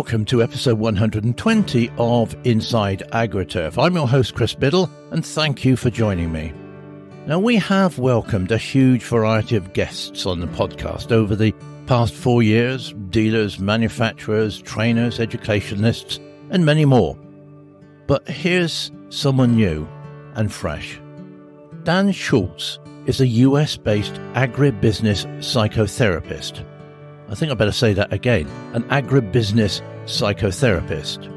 welcome to episode 120 of Inside AgriTurf. I'm your host, Chris Biddle, and thank you for joining me. Now, we have welcomed a huge variety of guests on the podcast over the past four years dealers, manufacturers, trainers, educationists, and many more. But here's someone new and fresh. Dan Schultz is a US based agribusiness psychotherapist. I think I better say that again an agribusiness psychotherapist.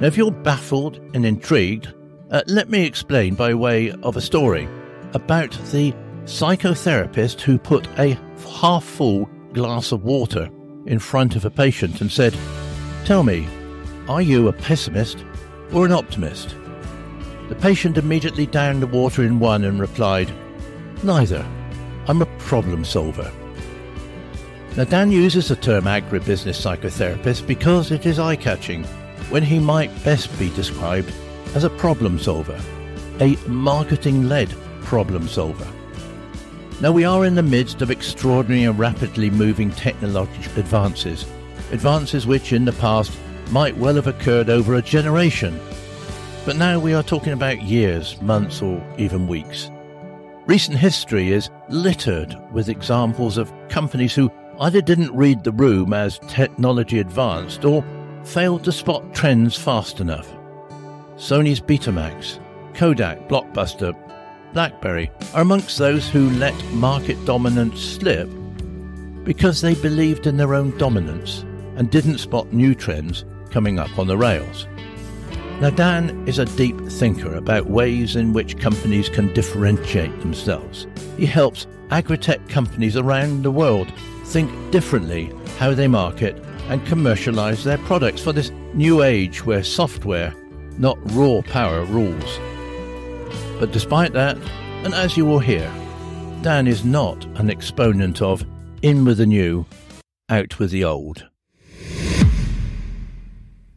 Now, if you're baffled and intrigued, uh, let me explain by way of a story about the psychotherapist who put a half full glass of water in front of a patient and said, Tell me, are you a pessimist or an optimist? The patient immediately downed the water in one and replied, Neither. I'm a problem solver. Now, Dan uses the term agribusiness psychotherapist because it is eye catching when he might best be described as a problem solver, a marketing led problem solver. Now, we are in the midst of extraordinary and rapidly moving technological advances, advances which in the past might well have occurred over a generation. But now we are talking about years, months, or even weeks. Recent history is littered with examples of companies who either didn't read the room as technology advanced or failed to spot trends fast enough. Sony's Betamax, Kodak, Blockbuster, BlackBerry are amongst those who let market dominance slip because they believed in their own dominance and didn't spot new trends coming up on the rails. Now, Dan is a deep thinker about ways in which companies can differentiate themselves. He helps agri-tech companies around the world think differently how they market and commercialize their products for this new age where software, not raw power, rules. But despite that, and as you will hear, Dan is not an exponent of in with the new, out with the old.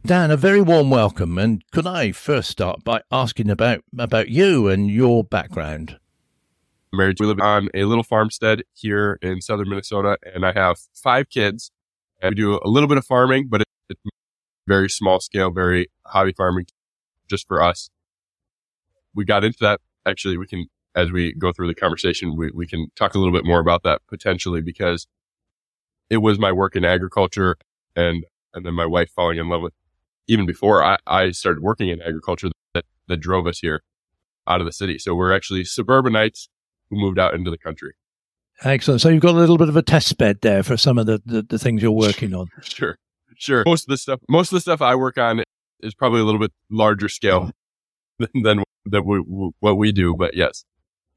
Dan, a very warm welcome, and could I first start by asking about about you and your background? Married, we live on a little farmstead here in southern Minnesota, and I have five kids. And we do a little bit of farming, but it's very small scale, very hobby farming, just for us we got into that. Actually, we can, as we go through the conversation, we, we can talk a little bit more about that potentially because it was my work in agriculture and, and then my wife falling in love with even before I, I started working in agriculture that, that drove us here out of the city. So we're actually suburbanites who moved out into the country. Excellent. So you've got a little bit of a test bed there for some of the, the, the things you're working on. sure. Sure. Most of the stuff, most of the stuff I work on is probably a little bit larger scale than, than that we, what we do, but yes.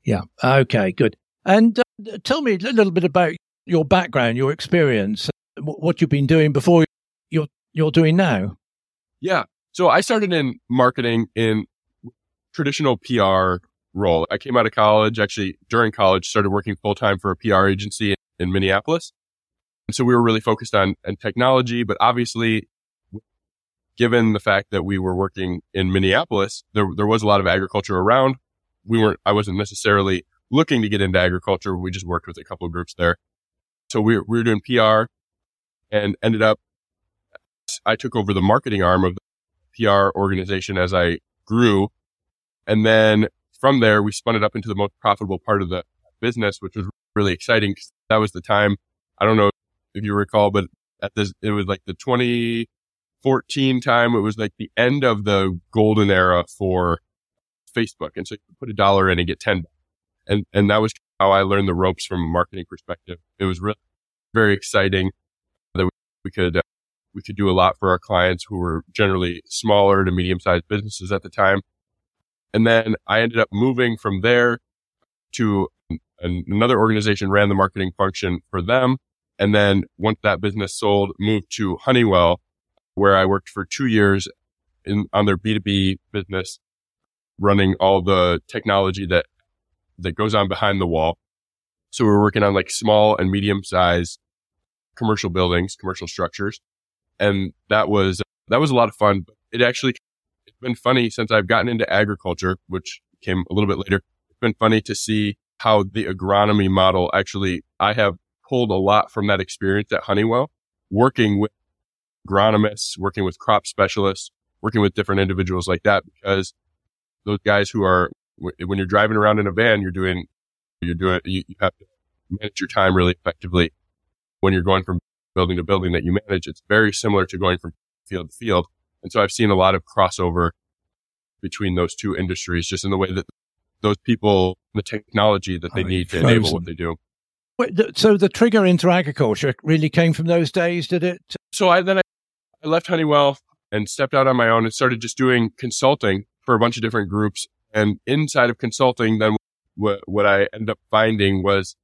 Yeah. Okay. Good. And uh, tell me a little bit about your background, your experience, what you've been doing before you're you're doing now. Yeah. So I started in marketing in traditional PR role. I came out of college, actually during college, started working full time for a PR agency in, in Minneapolis. And so we were really focused on, on technology, but obviously given the fact that we were working in Minneapolis, there, there was a lot of agriculture around. We weren't, I wasn't necessarily looking to get into agriculture. We just worked with a couple of groups there. So we we were doing PR and ended up, I took over the marketing arm of the PR organization as I grew. And then from there, we spun it up into the most profitable part of the business, which was really exciting. because That was the time. I don't know if you recall, but at this, it was like the 2014 time, it was like the end of the golden era for Facebook. And so you put a dollar in and get 10. And, and that was how I learned the ropes from a marketing perspective. It was really very exciting that we could, uh, we could do a lot for our clients who were generally smaller to medium sized businesses at the time. And then I ended up moving from there to another organization ran the marketing function for them. And then once that business sold, moved to Honeywell where I worked for two years in on their B2B business, running all the technology that that goes on behind the wall. So we are working on like small and medium sized commercial buildings, commercial structures. And that was, that was a lot of fun. It actually, it's been funny since I've gotten into agriculture, which came a little bit later. It's been funny to see how the agronomy model actually, I have pulled a lot from that experience at Honeywell working with agronomists, working with crop specialists, working with different individuals like that, because those guys who are, when you're driving around in a van, you're doing, you're doing, you, you have to manage your time really effectively. When you're going from building to building that you manage, it's very similar to going from field to field. And so I've seen a lot of crossover between those two industries, just in the way that those people, the technology that they oh, need to frozen. enable what they do. So the trigger into agriculture really came from those days, did it? So I then I, I left Honeywell and stepped out on my own and started just doing consulting for a bunch of different groups. And inside of consulting, then what, what I ended up finding was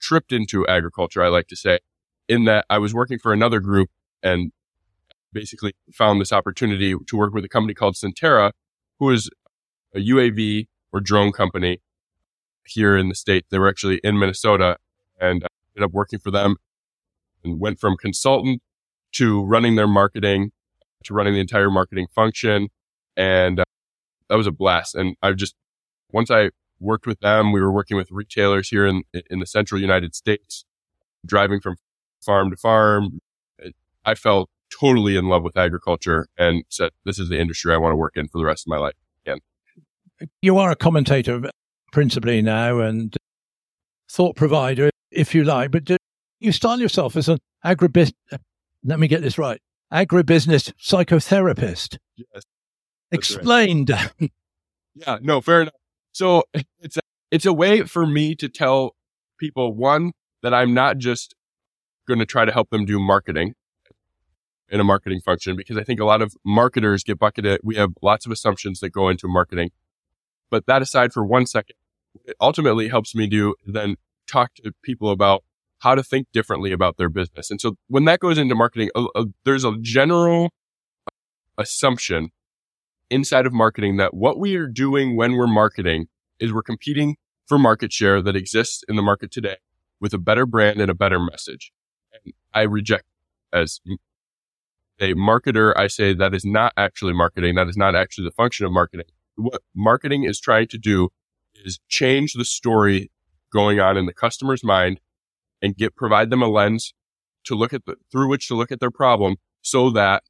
tripped into agriculture, I like to say, in that I was working for another group and basically found this opportunity to work with a company called Sentera, who is a UAV or drone company here in the state. They were actually in Minnesota and I ended up working for them and went from consultant to running their marketing to running the entire marketing function. And uh, that was a blast. And I've just, once I worked with them, we were working with retailers here in, in the central United States, driving from farm to farm. I felt totally in love with agriculture and said, this is the industry I want to work in for the rest of my life. Again. You are a commentator principally now and thought provider, if you like, but you style yourself as an agribusiness, let me get this right, agribusiness psychotherapist. Yes. Explained. Right. yeah, no, fair enough. So it's a, it's a way for me to tell people one that I'm not just going to try to help them do marketing in a marketing function because I think a lot of marketers get bucketed. We have lots of assumptions that go into marketing. But that aside for one second, it ultimately helps me do then talk to people about how to think differently about their business. And so when that goes into marketing, uh, uh, there's a general assumption inside of marketing that what we are doing when we're marketing is we're competing for market share that exists in the market today with a better brand and a better message. And I reject as a marketer, I say that is not actually marketing. That is not actually the function of marketing. What marketing is trying to do is change the story going on in the customer's mind and get provide them a lens to look at the, through which to look at their problem so that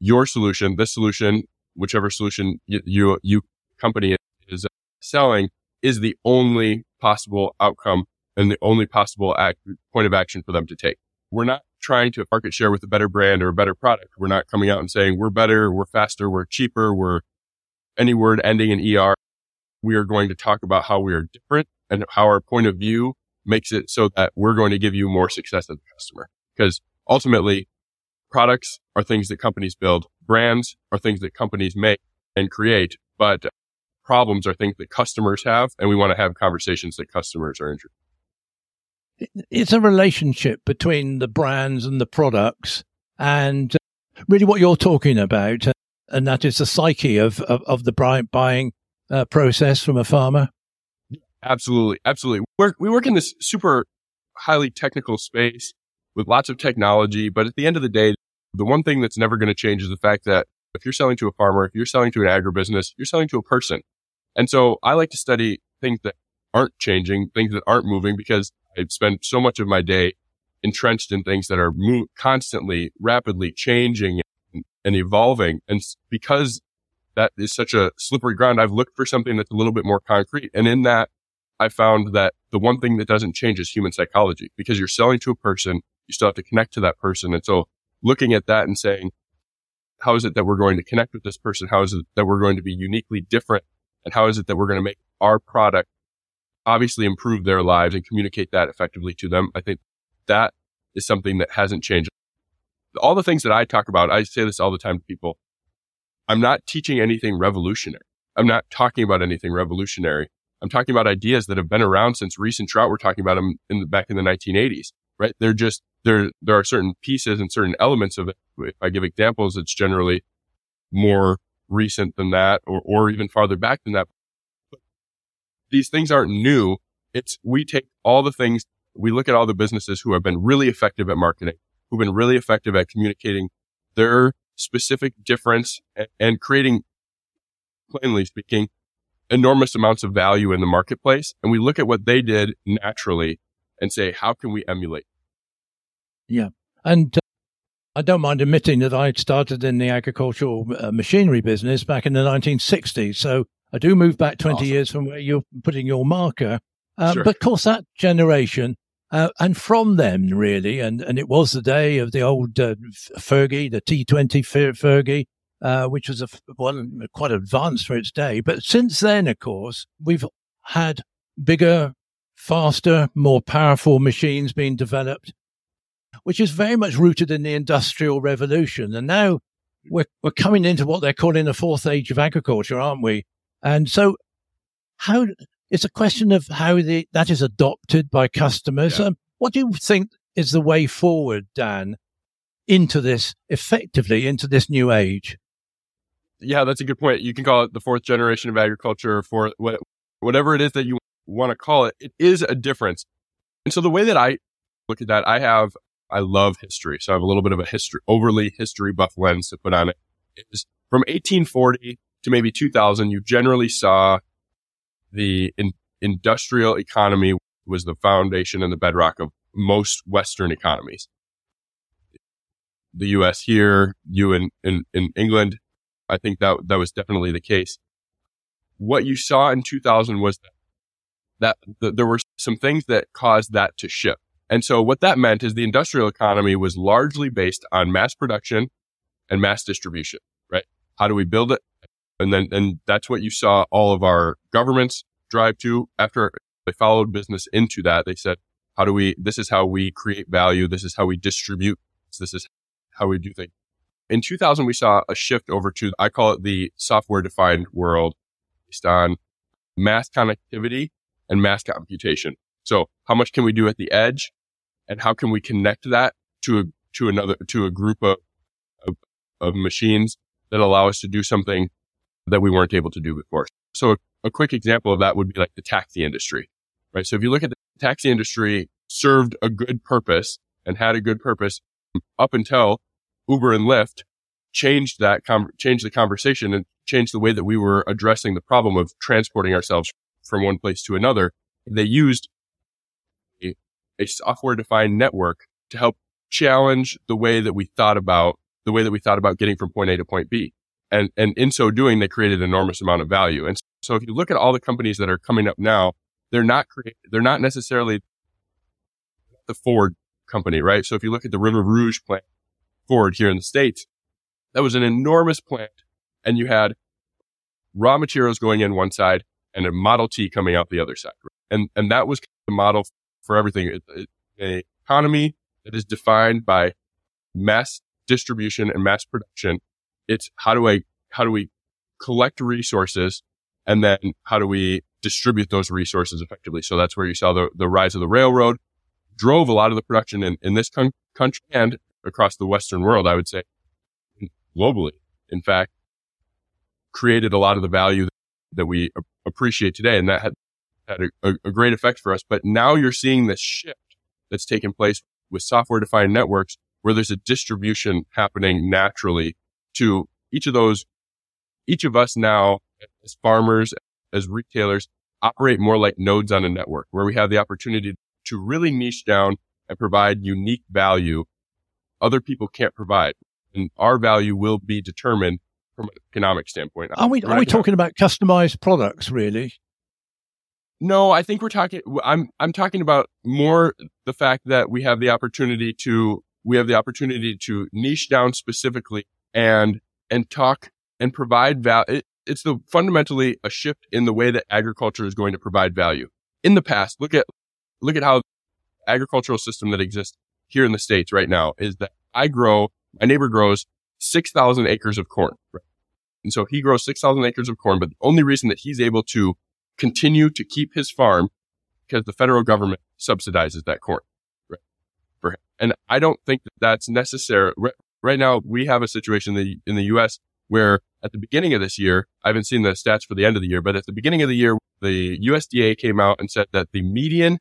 your solution, this solution, whichever solution you, you, you company is selling is the only possible outcome and the only possible act, point of action for them to take. We're not trying to market share with a better brand or a better product. We're not coming out and saying we're better, we're faster, we're cheaper, we're any word ending in ER. We are going to talk about how we are different and how our point of view makes it so that we're going to give you more success as a customer. Because ultimately, products are things that companies build. Brands are things that companies make and create, but problems are things that customers have. And we want to have conversations that customers are interested. It's a relationship between the brands and the products and really what you're talking about. And that is the psyche of, of, of the buying uh, process from a farmer. Absolutely. Absolutely. We're, we work in this super highly technical space with lots of technology. But at the end of the day, the one thing that's never going to change is the fact that if you're selling to a farmer, if you're selling to an agribusiness, you're selling to a person. And so I like to study things that aren't changing, things that aren't moving because I spend so much of my day entrenched in things that are mo- constantly, rapidly changing and, and evolving. And because that is such a slippery ground, I've looked for something that's a little bit more concrete. And in that, I found that the one thing that doesn't change is human psychology because you're selling to a person. You still have to connect to that person. And so looking at that and saying, how is it that we're going to connect with this person? How is it that we're going to be uniquely different? And how is it that we're going to make our product obviously improve their lives and communicate that effectively to them? I think that is something that hasn't changed. All the things that I talk about, I say this all the time to people. I'm not teaching anything revolutionary. I'm not talking about anything revolutionary. I'm talking about ideas that have been around since Ries and Trout were talking about them in the, back in the 1980s, right? They're just, there, there are certain pieces and certain elements of it. If I give examples, it's generally more recent than that or, or even farther back than that. These things aren't new. It's, we take all the things, we look at all the businesses who have been really effective at marketing, who've been really effective at communicating their specific difference and, and creating, plainly speaking, enormous amounts of value in the marketplace. And we look at what they did naturally and say, how can we emulate? Yeah. And uh, I don't mind admitting that I started in the agricultural uh, machinery business back in the 1960s. So I do move back 20 awesome. years from where you're putting your marker. Uh, sure. But of course, that generation, uh, and from them really, and, and it was the day of the old uh, Fergie, the T20 Fergie, uh, which was a one quite advanced for its day. But since then, of course, we've had bigger, faster, more powerful machines being developed, which is very much rooted in the industrial revolution. And now we're, we're coming into what they're calling the fourth age of agriculture, aren't we? And so how it's a question of how the, that is adopted by customers. Yeah. Um, what do you think is the way forward, Dan, into this effectively into this new age? Yeah, that's a good point. You can call it the fourth generation of agriculture for whatever it is that you want to call it. It is a difference. And so the way that I look at that, I have, I love history. So I have a little bit of a history, overly history buff lens to put on it. Is from 1840 to maybe 2000, you generally saw the in, industrial economy was the foundation and the bedrock of most Western economies. The U.S. here, you in, in, in England, I think that that was definitely the case. What you saw in 2000 was that, that there were some things that caused that to shift. And so what that meant is the industrial economy was largely based on mass production and mass distribution, right? How do we build it? And then, and that's what you saw all of our governments drive to after they followed business into that. They said, how do we, this is how we create value. This is how we distribute. This is how we do things. In 2000, we saw a shift over to, I call it the software defined world based on mass connectivity and mass computation. So how much can we do at the edge and how can we connect that to a, to another, to a group of, of, of machines that allow us to do something that we weren't able to do before. So a, a quick example of that would be like the taxi industry, right? So if you look at the taxi industry served a good purpose and had a good purpose up until Uber and Lyft changed that, com- changed the conversation and changed the way that we were addressing the problem of transporting ourselves from one place to another. They used a, a software defined network to help challenge the way that we thought about the way that we thought about getting from point A to point B. And, and in so doing, they created an enormous amount of value. And so if you look at all the companies that are coming up now, they're not create, they're not necessarily the Ford company, right? So if you look at the River Rouge plant, Ford here in the States, that was an enormous plant. And you had raw materials going in one side and a Model T coming out the other side. And, and that was the model for everything. It, it, economy that is defined by mass distribution and mass production it's how do I, how do we collect resources and then how do we distribute those resources effectively? So that's where you saw the, the rise of the railroad drove a lot of the production in, in this con- country and across the Western world, I would say globally. In fact, created a lot of the value that we appreciate today. And that had, had a, a great effect for us. But now you're seeing this shift that's taken place with software defined networks where there's a distribution happening naturally to each of those, each of us now as farmers, as retailers operate more like nodes on a network where we have the opportunity to really niche down and provide unique value other people can't provide. And our value will be determined from an economic standpoint. Are we, are we talking about customized products really? No, I think we're talking, I'm, I'm talking about more the fact that we have the opportunity to, we have the opportunity to niche down specifically and and talk and provide value. It, it's the fundamentally a shift in the way that agriculture is going to provide value. In the past, look at look at how agricultural system that exists here in the states right now is that I grow, my neighbor grows six thousand acres of corn, right? and so he grows six thousand acres of corn. But the only reason that he's able to continue to keep his farm because the federal government subsidizes that corn, right? And I don't think that that's necessary right now we have a situation in the, in the US where at the beginning of this year, I haven't seen the stats for the end of the year, but at the beginning of the year, the USDA came out and said that the median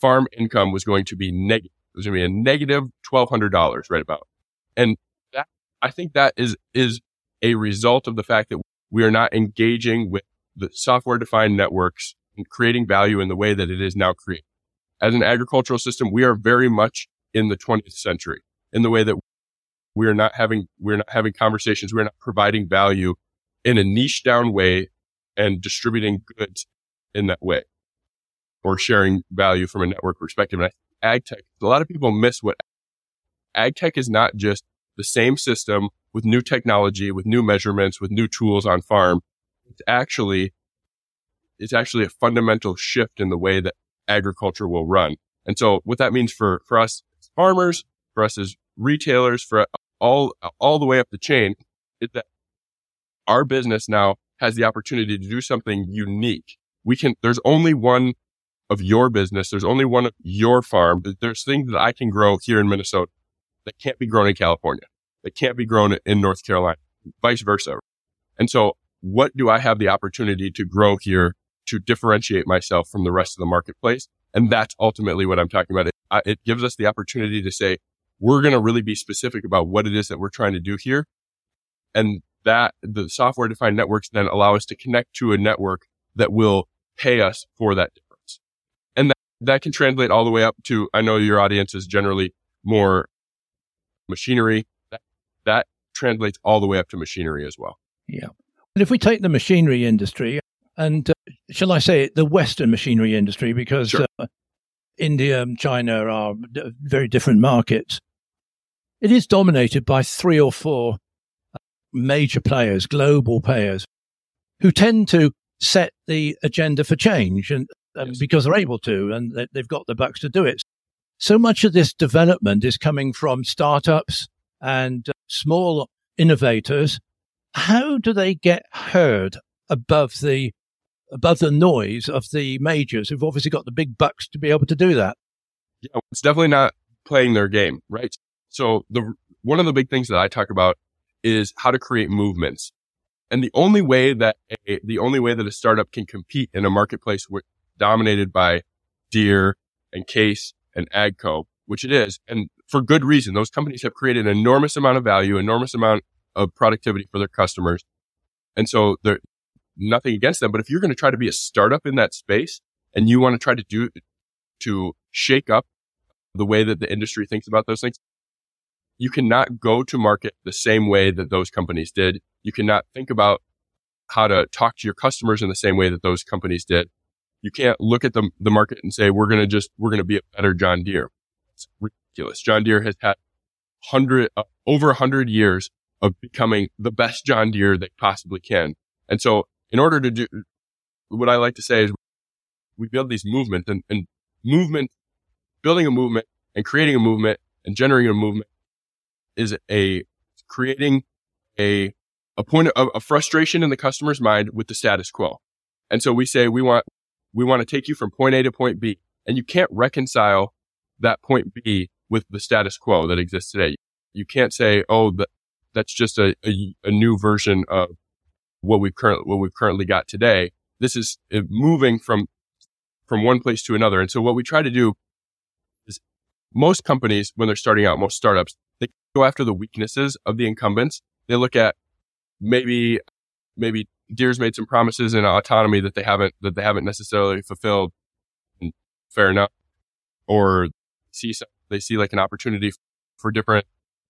farm income was going to be negative. It was going to be a negative $1,200 right about. And that, I think that is, is a result of the fact that we are not engaging with the software defined networks and creating value in the way that it is now created. As an agricultural system, we are very much in the 20th century in the way that we're not having, we're not having conversations. We're not providing value in a niche down way and distributing goods in that way or sharing value from a network perspective. And ag tech, a lot of people miss what ag tech is not just the same system with new technology, with new measurements, with new tools on farm. It's actually, it's actually a fundamental shift in the way that agriculture will run. And so what that means for, for us farmers, for us as retailers, for all, all the way up the chain is that our business now has the opportunity to do something unique. We can, there's only one of your business. There's only one of your farm. There's things that I can grow here in Minnesota that can't be grown in California, that can't be grown in North Carolina, vice versa. And so what do I have the opportunity to grow here to differentiate myself from the rest of the marketplace? And that's ultimately what I'm talking about. It, it gives us the opportunity to say, we're going to really be specific about what it is that we're trying to do here. And that the software defined networks then allow us to connect to a network that will pay us for that difference. And that, that can translate all the way up to, I know your audience is generally more machinery. That, that translates all the way up to machinery as well. Yeah. And if we take the machinery industry and uh, shall I say it, the Western machinery industry, because sure. uh, India and China are very different markets. It is dominated by three or four uh, major players, global players, who tend to set the agenda for change and, and yes. because they're able to and they, they've got the bucks to do it. So much of this development is coming from startups and uh, small innovators. How do they get heard above the above the noise of the majors who've obviously got the big bucks to be able to do that? Yeah, it's definitely not playing their game, right? So the one of the big things that I talk about is how to create movements. And the only way that a, the only way that a startup can compete in a marketplace dominated by Deere and Case and Agco, which it is, and for good reason, those companies have created an enormous amount of value, enormous amount of productivity for their customers. And so they're nothing against them. But if you're going to try to be a startup in that space and you want to try to do to shake up the way that the industry thinks about those things, you cannot go to market the same way that those companies did. You cannot think about how to talk to your customers in the same way that those companies did. You can't look at the, the market and say, we're going to just, we're going to be a better John Deere. It's ridiculous. John Deere has had hundred, uh, over a hundred years of becoming the best John Deere they possibly can. And so in order to do what I like to say is we build these movements and, and movement, building a movement and creating a movement and generating a movement is a creating a, a point of a frustration in the customer's mind with the status quo. And so we say we want, we want to take you from point A to point B and you can't reconcile that point B with the status quo that exists today. You can't say, oh, that, that's just a, a, a new version of what we've currently, what we've currently got today. This is moving from, from one place to another. And so what we try to do most companies, when they're starting out, most startups, they go after the weaknesses of the incumbents. They look at maybe, maybe Deere's made some promises in autonomy that they haven't, that they haven't necessarily fulfilled. And fair enough. Or see, some, they see like an opportunity for different,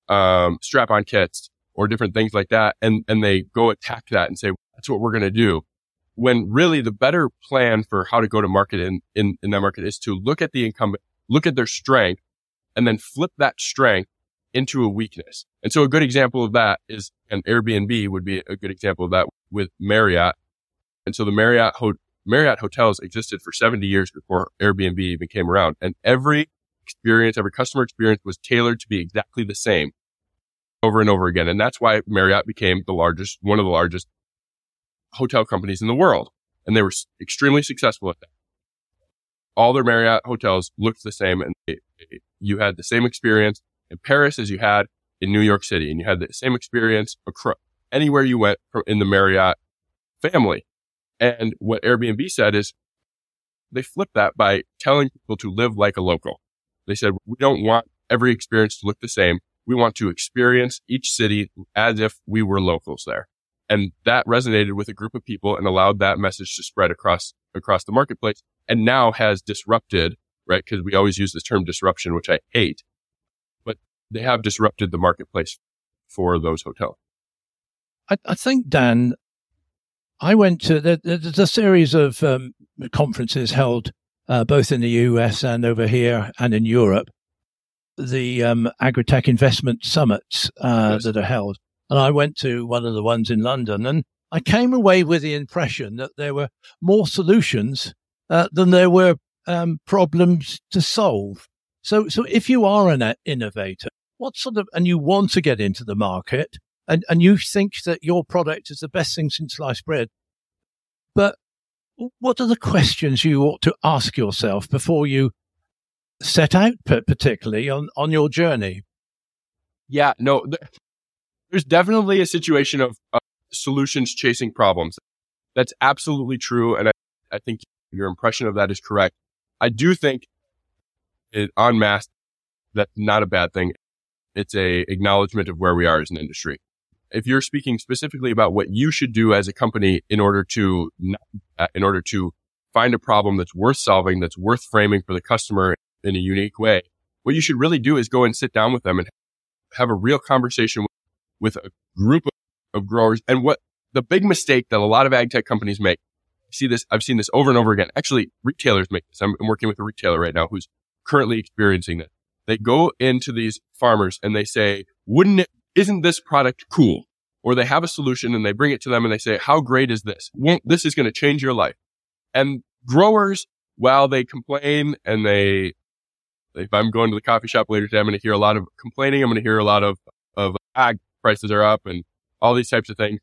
um, strap on kits or different things like that. And, and they go attack that and say, that's what we're going to do. When really the better plan for how to go to market in, in, in that market is to look at the incumbent, look at their strength and then flip that strength into a weakness. And so a good example of that is an Airbnb would be a good example of that with Marriott. And so the Marriott, ho- Marriott hotels existed for 70 years before Airbnb even came around. And every experience, every customer experience was tailored to be exactly the same over and over again. And that's why Marriott became the largest, one of the largest hotel companies in the world. And they were extremely successful at that. All their Marriott hotels looked the same and they, you had the same experience in Paris as you had in New York City. And you had the same experience across anywhere you went in the Marriott family. And what Airbnb said is they flipped that by telling people to live like a local. They said, we don't want every experience to look the same. We want to experience each city as if we were locals there. And that resonated with a group of people and allowed that message to spread across, across the marketplace and now has disrupted, right? Cause we always use the term disruption, which I hate, but they have disrupted the marketplace for those hotels. I, I think, Dan, I went to the, there's a series of um, conferences held uh, both in the US and over here and in Europe, the um, agritech investment summits uh, yes. that are held. And I went to one of the ones in London and I came away with the impression that there were more solutions uh, than there were um, problems to solve. So, so if you are an innovator, what sort of, and you want to get into the market and, and you think that your product is the best thing since sliced bread, but what are the questions you ought to ask yourself before you set out, particularly on, on your journey? Yeah, no, there's definitely a situation of, solutions chasing problems. That's absolutely true. And I, I think your impression of that is correct. I do think it en masse, that's not a bad thing. It's a acknowledgement of where we are as an industry. If you're speaking specifically about what you should do as a company in order to, uh, in order to find a problem that's worth solving, that's worth framing for the customer in a unique way, what you should really do is go and sit down with them and have a real conversation with a group of of growers. And what the big mistake that a lot of ag tech companies make, I see this, I've seen this over and over again. Actually, retailers make this. I'm, I'm working with a retailer right now who's currently experiencing this. They go into these farmers and they say, wouldn't it, isn't this product cool? Or they have a solution and they bring it to them and they say, how great is this? Won't, this is going to change your life. And growers, while they complain and they, if I'm going to the coffee shop later today, I'm going to hear a lot of complaining. I'm going to hear a lot of, of ag prices are up and all these types of things.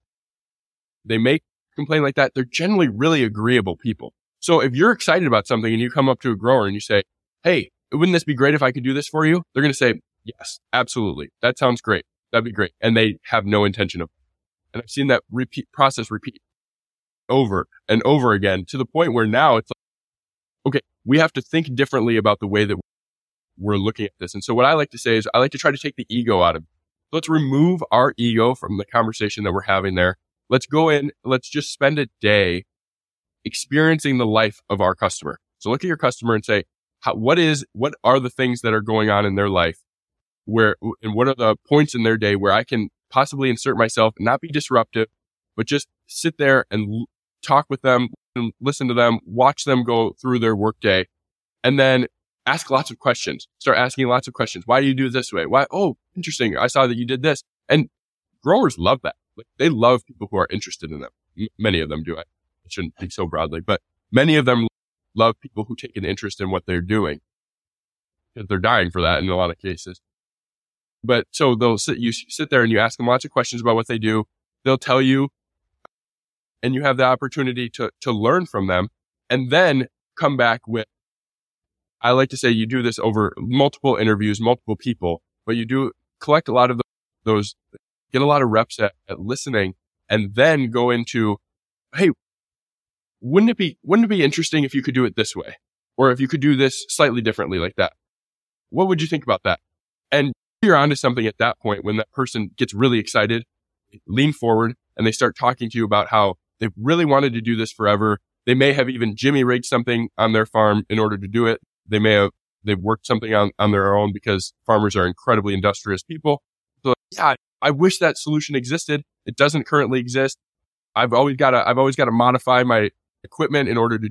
They make complain like that. They're generally really agreeable people. So if you're excited about something and you come up to a grower and you say, Hey, wouldn't this be great if I could do this for you? They're going to say, yes, absolutely. That sounds great. That'd be great. And they have no intention of, and I've seen that repeat process repeat over and over again to the point where now it's like, okay, we have to think differently about the way that we're looking at this. And so what I like to say is I like to try to take the ego out of it. Let's remove our ego from the conversation that we're having there. Let's go in. Let's just spend a day experiencing the life of our customer. So look at your customer and say, how, what is, what are the things that are going on in their life where, and what are the points in their day where I can possibly insert myself, and not be disruptive, but just sit there and l- talk with them and listen to them, watch them go through their workday and then ask lots of questions. Start asking lots of questions. Why do you do it this way? Why? Oh, interesting. I saw that you did this. And growers love that. Like they love people who are interested in them. M- many of them do. I shouldn't think so broadly, but many of them love people who take an interest in what they're doing because they're dying for that in a lot of cases. But so they'll sit, you sit there and you ask them lots of questions about what they do. They'll tell you and you have the opportunity to, to learn from them and then come back with I like to say you do this over multiple interviews, multiple people, but you do collect a lot of those, get a lot of reps at, at listening and then go into, Hey, wouldn't it be, wouldn't it be interesting if you could do it this way? Or if you could do this slightly differently like that? What would you think about that? And you're onto something at that point when that person gets really excited, lean forward and they start talking to you about how they've really wanted to do this forever. They may have even Jimmy rigged something on their farm in order to do it. They may have, they've worked something on, on their own because farmers are incredibly industrious people. So yeah, I wish that solution existed. It doesn't currently exist. I've always got to, I've always got to modify my equipment in order to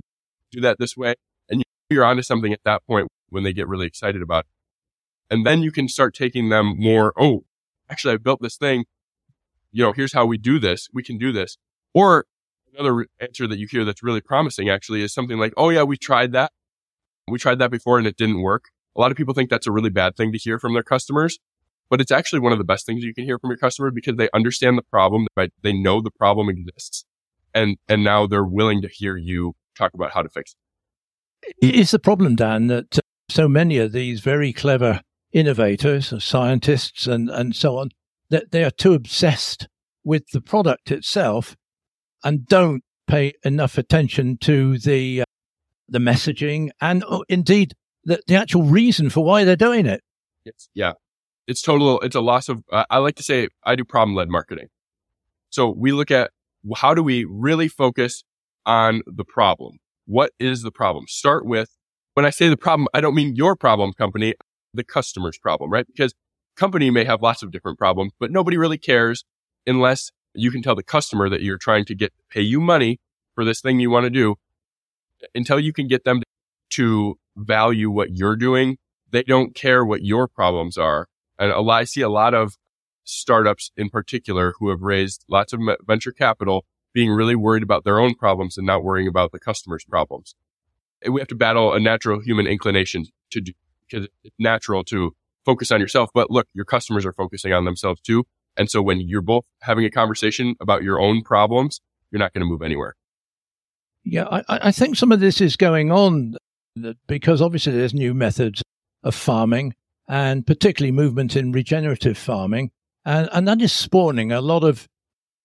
do that this way. And you're onto something at that point when they get really excited about it. And then you can start taking them more, oh, actually, I built this thing. You know, here's how we do this. We can do this. Or another answer that you hear that's really promising actually is something like, oh yeah, we tried that. We tried that before and it didn't work. A lot of people think that's a really bad thing to hear from their customers, but it's actually one of the best things you can hear from your customer because they understand the problem, right? They know the problem exists and, and now they're willing to hear you talk about how to fix it. it. Is the problem, Dan, that uh, so many of these very clever innovators, scientists and, and so on, that they are too obsessed with the product itself and don't pay enough attention to the uh, the messaging, and oh, indeed the, the actual reason for why they're doing it. It's, yeah, it's total. It's a loss of. Uh, I like to say I do problem led marketing. So we look at how do we really focus on the problem? What is the problem? Start with when I say the problem, I don't mean your problem company, the customer's problem, right? Because company may have lots of different problems, but nobody really cares unless you can tell the customer that you're trying to get pay you money for this thing you want to do. Until you can get them to value what you're doing, they don't care what your problems are. And I see a lot of startups in particular who have raised lots of venture capital being really worried about their own problems and not worrying about the customer's problems. And we have to battle a natural human inclination to do because it's natural to focus on yourself. But look, your customers are focusing on themselves too. And so when you're both having a conversation about your own problems, you're not going to move anywhere. Yeah, I, I think some of this is going on because obviously there's new methods of farming and particularly movement in regenerative farming. And, and that is spawning a lot of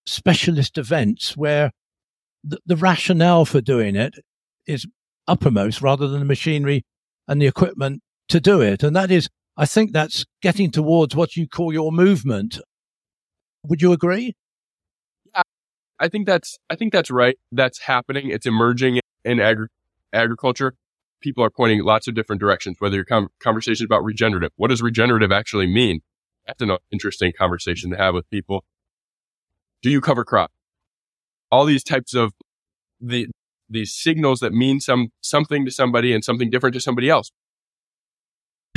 specialist events where the, the rationale for doing it is uppermost rather than the machinery and the equipment to do it. And that is, I think that's getting towards what you call your movement. Would you agree? I think that's, I think that's right. That's happening. It's emerging in agri- agriculture. People are pointing lots of different directions, whether you're com- conversations about regenerative. What does regenerative actually mean? That's an interesting conversation to have with people. Do you cover crop? All these types of the, these signals that mean some, something to somebody and something different to somebody else.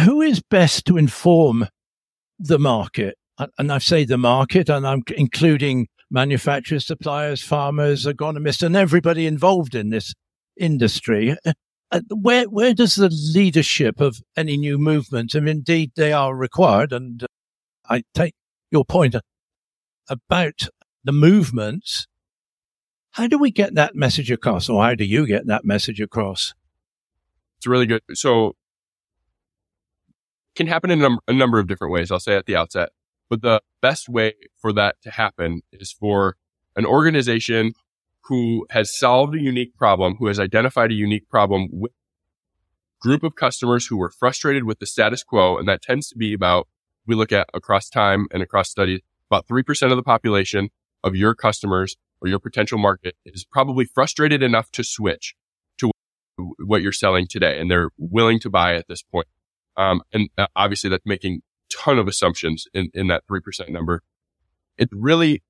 Who is best to inform the market? And I say the market, and I'm including manufacturers, suppliers, farmers, agronomists, and everybody involved in this industry. Uh, uh, where where does the leadership of any new movement, and indeed they are required, and uh, I take your point uh, about the movements. How do we get that message across, or how do you get that message across? It's really good. So, can happen in a, num- a number of different ways. I'll say at the outset, but the best way for that to happen is for an organization who has solved a unique problem, who has identified a unique problem with group of customers who were frustrated with the status quo. And that tends to be about, we look at across time and across studies, about 3% of the population of your customers or your potential market is probably frustrated enough to switch to what you're selling today. And they're willing to buy at this point. Um, and uh, obviously that's making ton of assumptions in, in that 3% number. It's really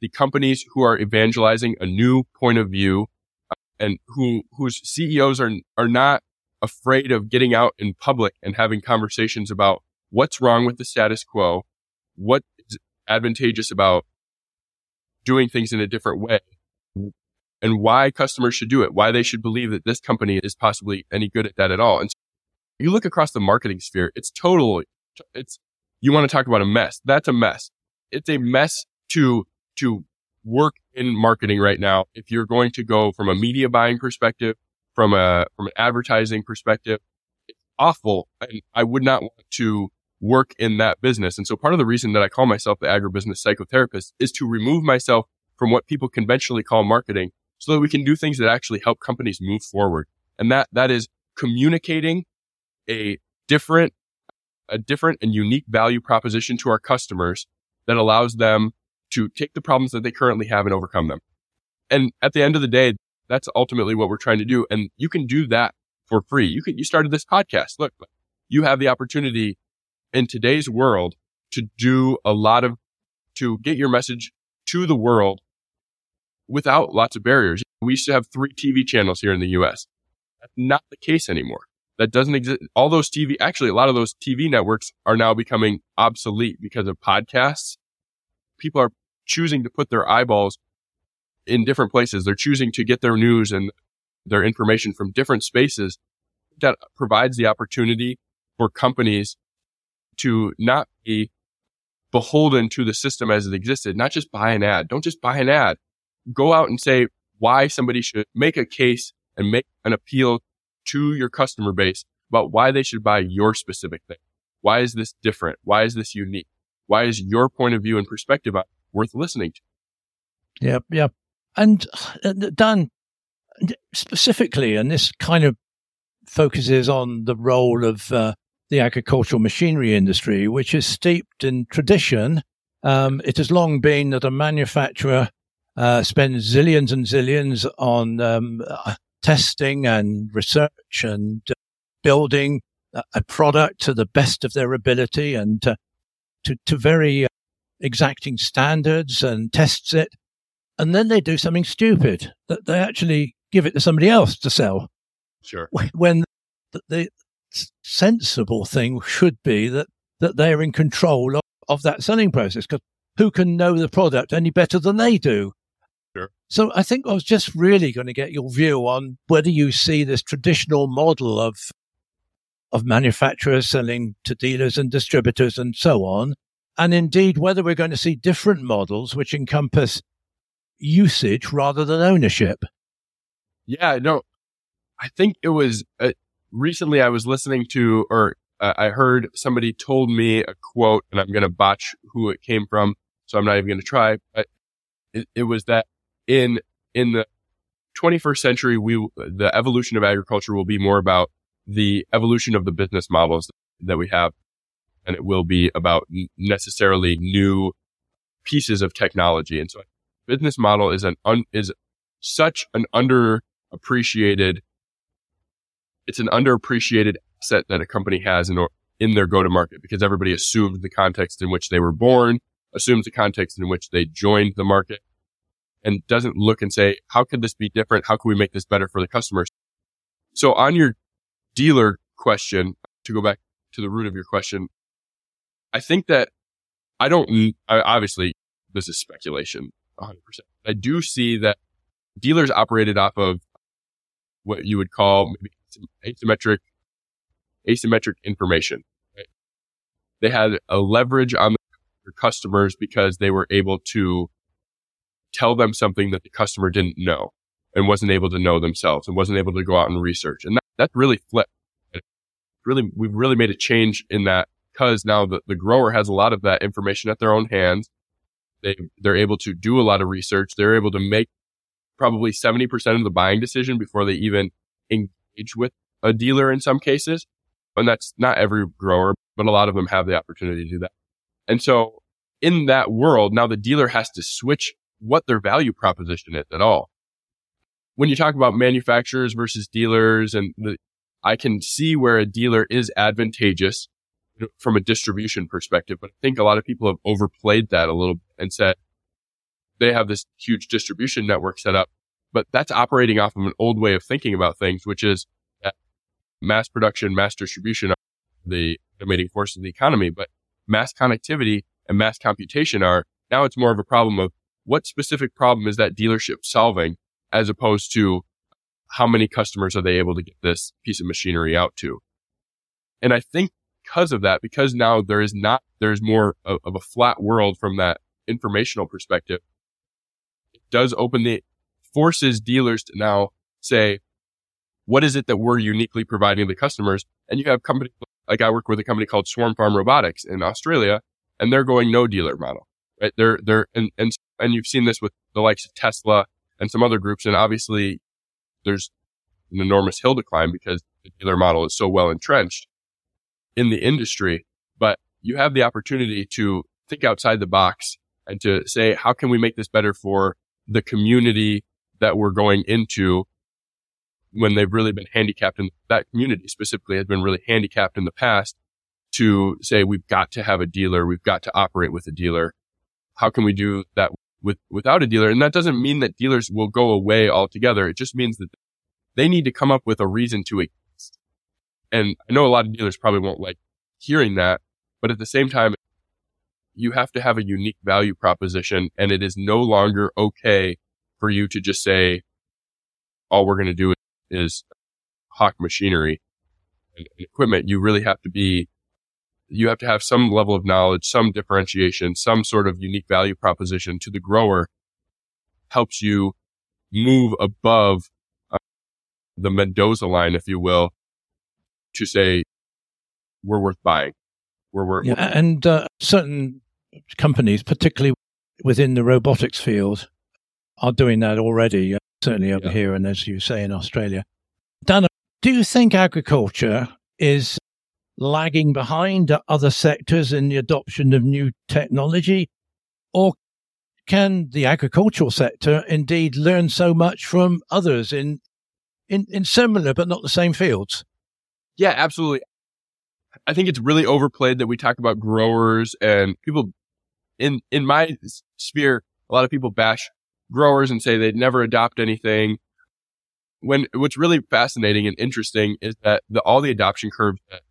the companies who are evangelizing a new point of view uh, and who, whose CEOs are, are not afraid of getting out in public and having conversations about what's wrong with the status quo, what is advantageous about doing things in a different way and why customers should do it, why they should believe that this company is possibly any good at that at all. And so you look across the marketing sphere, it's totally, it's, you want to talk about a mess. That's a mess. It's a mess to, to work in marketing right now. If you're going to go from a media buying perspective, from a, from an advertising perspective, it's awful. And I would not want to work in that business. And so part of the reason that I call myself the agribusiness psychotherapist is to remove myself from what people conventionally call marketing so that we can do things that actually help companies move forward. And that, that is communicating a different, a different and unique value proposition to our customers that allows them to take the problems that they currently have and overcome them. And at the end of the day, that's ultimately what we're trying to do. And you can do that for free. You can, you started this podcast. Look, you have the opportunity in today's world to do a lot of, to get your message to the world without lots of barriers. We used to have three TV channels here in the US. That's not the case anymore. That doesn't exist. All those TV, actually, a lot of those TV networks are now becoming obsolete because of podcasts. People are choosing to put their eyeballs in different places. They're choosing to get their news and their information from different spaces that provides the opportunity for companies to not be beholden to the system as it existed, not just buy an ad. Don't just buy an ad. Go out and say why somebody should make a case and make an appeal to your customer base about why they should buy your specific thing. Why is this different? Why is this unique? Why is your point of view and perspective worth listening to? Yep, yep. And uh, Dan, specifically, and this kind of focuses on the role of uh, the agricultural machinery industry, which is steeped in tradition. Um, it has long been that a manufacturer uh, spends zillions and zillions on um, uh, testing and research and uh, building a product to the best of their ability and uh, to, to very uh, exacting standards and tests it. And then they do something stupid that they actually give it to somebody else to sell. Sure. When the, the sensible thing should be that, that they're in control of, of that selling process because who can know the product any better than they do? Sure. So I think I was just really going to get your view on whether you see this traditional model of of manufacturers selling to dealers and distributors and so on, and indeed whether we're going to see different models which encompass usage rather than ownership. Yeah, no, I think it was uh, recently I was listening to, or uh, I heard somebody told me a quote, and I'm going to botch who it came from, so I'm not even going to try. But it, it was that in in the 21st century, we the evolution of agriculture will be more about the evolution of the business models that we have, and it will be about necessarily new pieces of technology. And so, business model is an un, is such an underappreciated. It's an underappreciated asset that a company has in in their go to market because everybody assumes the context in which they were born, assumes the context in which they joined the market, and doesn't look and say, how could this be different? How can we make this better for the customers? So on your dealer question, to go back to the root of your question, I think that I don't, I, obviously this is speculation 100%. I do see that dealers operated off of what you would call asymmetric, asymmetric information. Right? They had a leverage on their customers because they were able to tell them something that the customer didn't know and wasn't able to know themselves and wasn't able to go out and research. And that, that really flipped. Really, we've really made a change in that because now the, the grower has a lot of that information at their own hands. They, they're able to do a lot of research. They're able to make probably 70% of the buying decision before they even engage with a dealer in some cases. And that's not every grower, but a lot of them have the opportunity to do that. And so in that world, now the dealer has to switch what their value proposition is at all. When you talk about manufacturers versus dealers and the, I can see where a dealer is advantageous from a distribution perspective, but I think a lot of people have overplayed that a little and said they have this huge distribution network set up, but that's operating off of an old way of thinking about things, which is mass production, mass distribution, are the animating force of the economy, but mass connectivity and mass computation are now it's more of a problem of what specific problem is that dealership solving as opposed to how many customers are they able to get this piece of machinery out to? And I think because of that, because now there is not, there's more of, of a flat world from that informational perspective, it does open the, forces dealers to now say, what is it that we're uniquely providing the customers? And you have companies like I work with a company called SwarmFarm Robotics in Australia, and they're going no dealer model, right? They're, they're, and, and and you've seen this with the likes of Tesla and some other groups. And obviously there's an enormous hill to climb because the dealer model is so well entrenched in the industry. But you have the opportunity to think outside the box and to say, how can we make this better for the community that we're going into when they've really been handicapped in that community specifically has been really handicapped in the past to say, we've got to have a dealer. We've got to operate with a dealer. How can we do that with, without a dealer. And that doesn't mean that dealers will go away altogether. It just means that they need to come up with a reason to exist. And I know a lot of dealers probably won't like hearing that, but at the same time, you have to have a unique value proposition and it is no longer okay for you to just say, all we're going to do is hawk machinery and equipment. You really have to be you have to have some level of knowledge, some differentiation, some sort of unique value proposition to the grower helps you move above uh, the Mendoza line, if you will, to say we're worth buying. We're worth. Yeah, and uh, certain companies, particularly within the robotics field, are doing that already. Uh, certainly over yeah. here, and as you say in Australia. Dana, do you think agriculture is lagging behind other sectors in the adoption of new technology? Or can the agricultural sector indeed learn so much from others in, in, in similar but not the same fields? Yeah, absolutely. I think it's really overplayed that we talk about growers and people in, in my sphere, a lot of people bash growers and say they'd never adopt anything. When what's really fascinating and interesting is that the, all the adoption curves that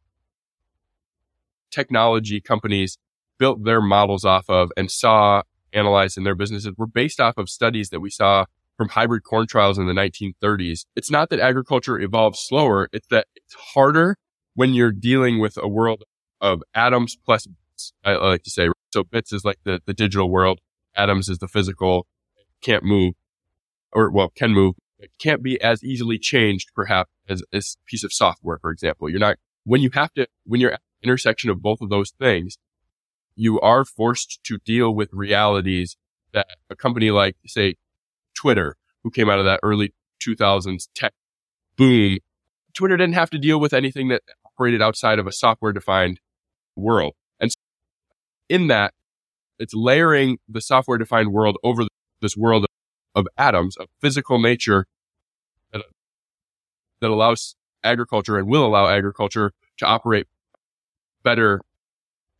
technology companies built their models off of and saw analyzed in their businesses were based off of studies that we saw from hybrid corn trials in the 1930s. It's not that agriculture evolved slower. It's that it's harder when you're dealing with a world of atoms plus bits. I like to say, so bits is like the, the digital world. Atoms is the physical, can't move or well, can move. It can't be as easily changed perhaps as a piece of software, for example. You're not, when you have to, when you're intersection of both of those things, you are forced to deal with realities that a company like, say, Twitter, who came out of that early 2000s tech boom, Twitter didn't have to deal with anything that operated outside of a software defined world. And so in that, it's layering the software defined world over this world of, atoms, of physical nature that, that allows agriculture and will allow agriculture to operate better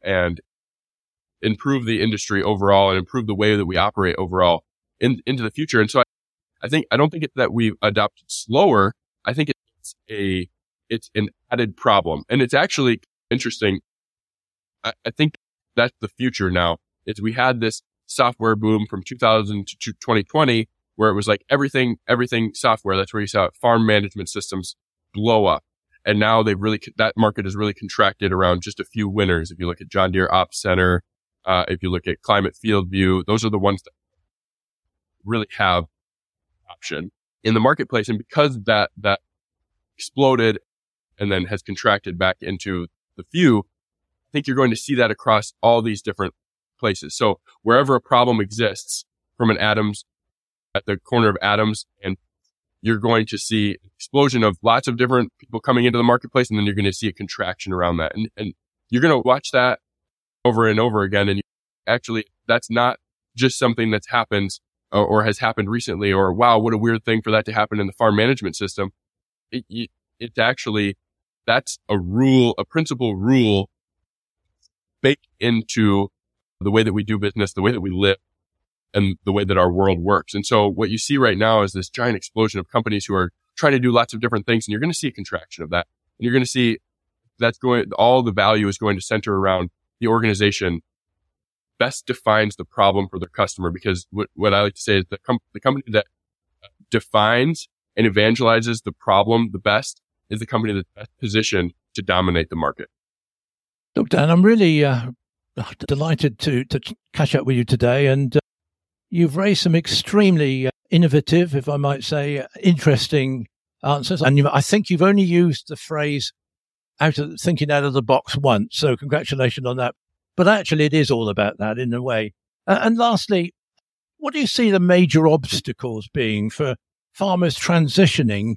and improve the industry overall and improve the way that we operate overall in, into the future. And so I, I think, I don't think it's that we've adopted slower. I think it's a, it's an added problem. And it's actually interesting. I, I think that's the future now is we had this software boom from 2000 to 2020 where it was like everything, everything software. That's where you saw farm management systems blow up. And now they've really, that market has really contracted around just a few winners. If you look at John Deere Ops Center, uh, if you look at Climate FieldView, those are the ones that really have option in the marketplace. And because that, that exploded and then has contracted back into the few, I think you're going to see that across all these different places. So wherever a problem exists from an atoms at the corner of atoms and you're going to see explosion of lots of different people coming into the marketplace. And then you're going to see a contraction around that. And, and you're going to watch that over and over again. And actually, that's not just something that's happened or, or, has happened recently or wow, what a weird thing for that to happen in the farm management system. It, it, it's actually, that's a rule, a principal rule baked into the way that we do business, the way that we live and the way that our world works. And so what you see right now is this giant explosion of companies who are trying to do lots of different things. And you're going to see a contraction of that. And you're going to see that's going, all the value is going to center around the organization best defines the problem for their customer. Because what, what I like to say is the, com- the company that defines and evangelizes the problem the best is the company that's best positioned to dominate the market. Look, Dan, I'm really uh, delighted to, to catch up with you today. And uh, you've raised some extremely uh, innovative, if I might say, interesting answers. And you, I think you've only used the phrase out of thinking out of the box once. So congratulations on that. But actually, it is all about that in a way. Uh, and lastly, what do you see the major obstacles being for farmers transitioning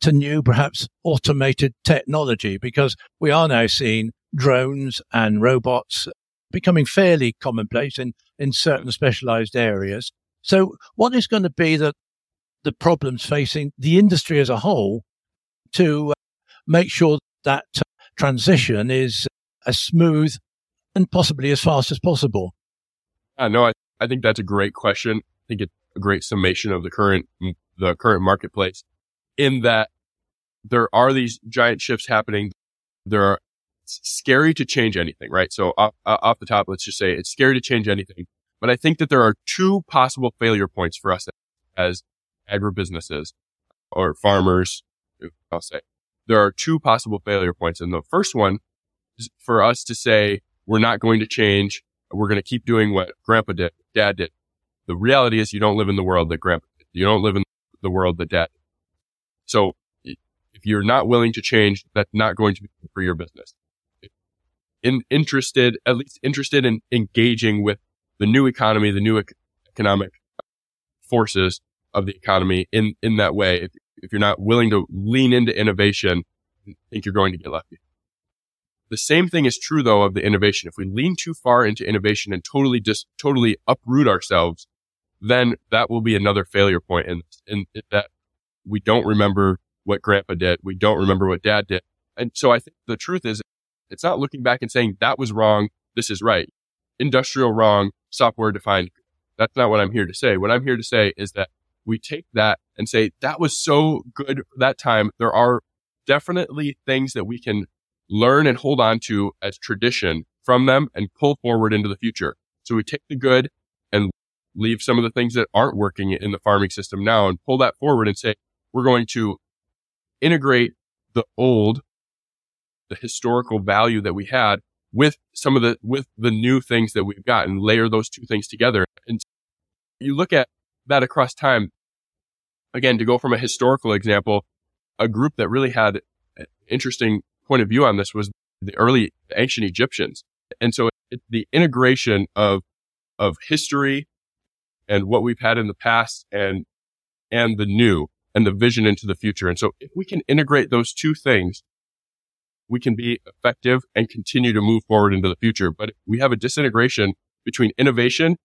to new, perhaps automated technology? Because we are now seeing drones and robots becoming fairly commonplace in, in certain specialized areas. So what is going to be the, the problems facing the industry as a whole to uh, make sure that uh, transition is as smooth and possibly as fast as possible? Uh, no, I, I think that's a great question. I think it's a great summation of the current, the current marketplace in that there are these giant shifts happening. There are scary to change anything, right? So off, uh, off the top, let's just say it's scary to change anything. But I think that there are two possible failure points for us as agribusinesses or farmers. I'll say there are two possible failure points. And the first one is for us to say, we're not going to change. We're going to keep doing what grandpa did, dad did. The reality is you don't live in the world that grandpa did. You don't live in the world that dad did. So if you're not willing to change, that's not going to be for your business. In, interested, at least interested in engaging with the new economy, the new economic forces of the economy in, in that way. If, if you're not willing to lean into innovation, I think you're going to get left behind. The same thing is true though of the innovation. If we lean too far into innovation and totally just totally uproot ourselves, then that will be another failure point in, in, in that we don't remember what grandpa did. We don't remember what dad did. And so I think the truth is It's not looking back and saying that was wrong. This is right. Industrial wrong, software defined. That's not what I'm here to say. What I'm here to say is that we take that and say that was so good that time. There are definitely things that we can learn and hold on to as tradition from them and pull forward into the future. So we take the good and leave some of the things that aren't working in the farming system now and pull that forward and say, we're going to integrate the old, the historical value that we had with some of the, with the new things that we've got and layer those two things together. And you look at that across time. Again, to go from a historical example, a group that really had an interesting point of view on this was the early ancient Egyptians. And so it, the integration of, of history and what we've had in the past and, and the new and the vision into the future. And so if we can integrate those two things, we can be effective and continue to move forward into the future. But we have a disintegration between innovation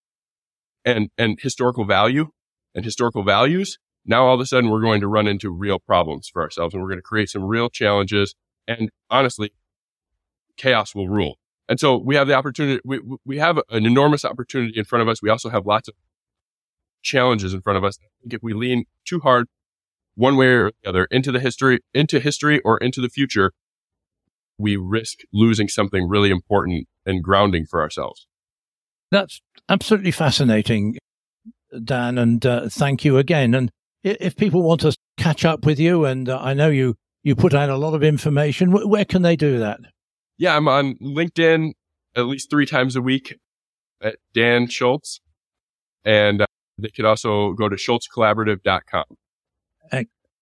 and, and historical value and historical values, now all of a sudden we're going to run into real problems for ourselves and we're going to create some real challenges. And honestly, chaos will rule. And so we have the opportunity, we, we have an enormous opportunity in front of us. We also have lots of challenges in front of us. I think if we lean too hard one way or the other into the history, into history or into the future, we risk losing something really important and grounding for ourselves. That's absolutely fascinating, Dan, and uh, thank you again. And if people want to catch up with you, and uh, I know you you put out a lot of information, where can they do that? Yeah, I'm on LinkedIn at least three times a week at Dan Schultz, and uh, they could also go to schultzcollaborative.com.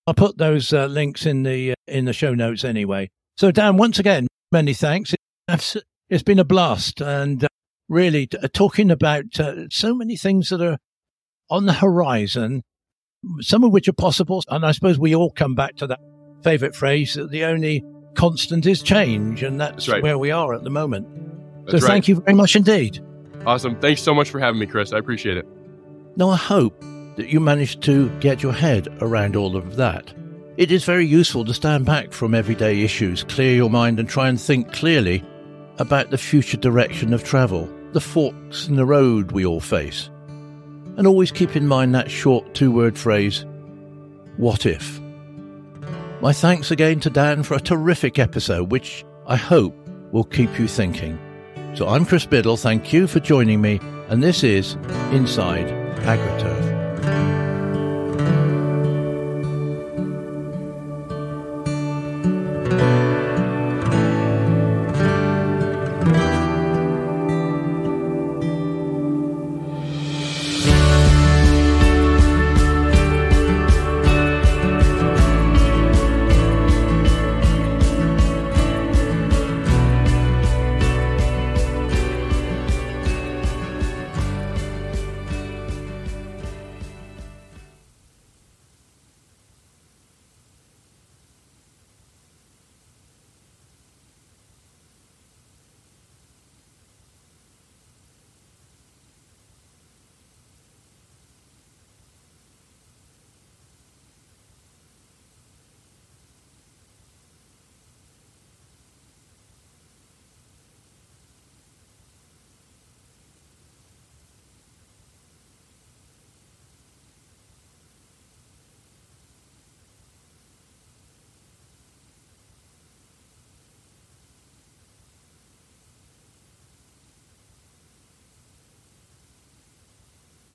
I'll put those uh, links in the uh, in the show notes anyway. So Dan, once again, many thanks. It's been a blast, and uh, really uh, talking about uh, so many things that are on the horizon, some of which are possible. And I suppose we all come back to that favorite phrase that the only constant is change. And that's, that's right. where we are at the moment. That's so right. thank you very much indeed. Awesome. Thanks so much for having me, Chris. I appreciate it. Now, I hope that you managed to get your head around all of that. It is very useful to stand back from everyday issues, clear your mind, and try and think clearly about the future direction of travel the forks in the road we all face. And always keep in mind that short two word phrase, what if? My thanks again to Dan for a terrific episode, which I hope will keep you thinking. So I'm Chris Biddle, thank you for joining me, and this is Inside AgriTurf.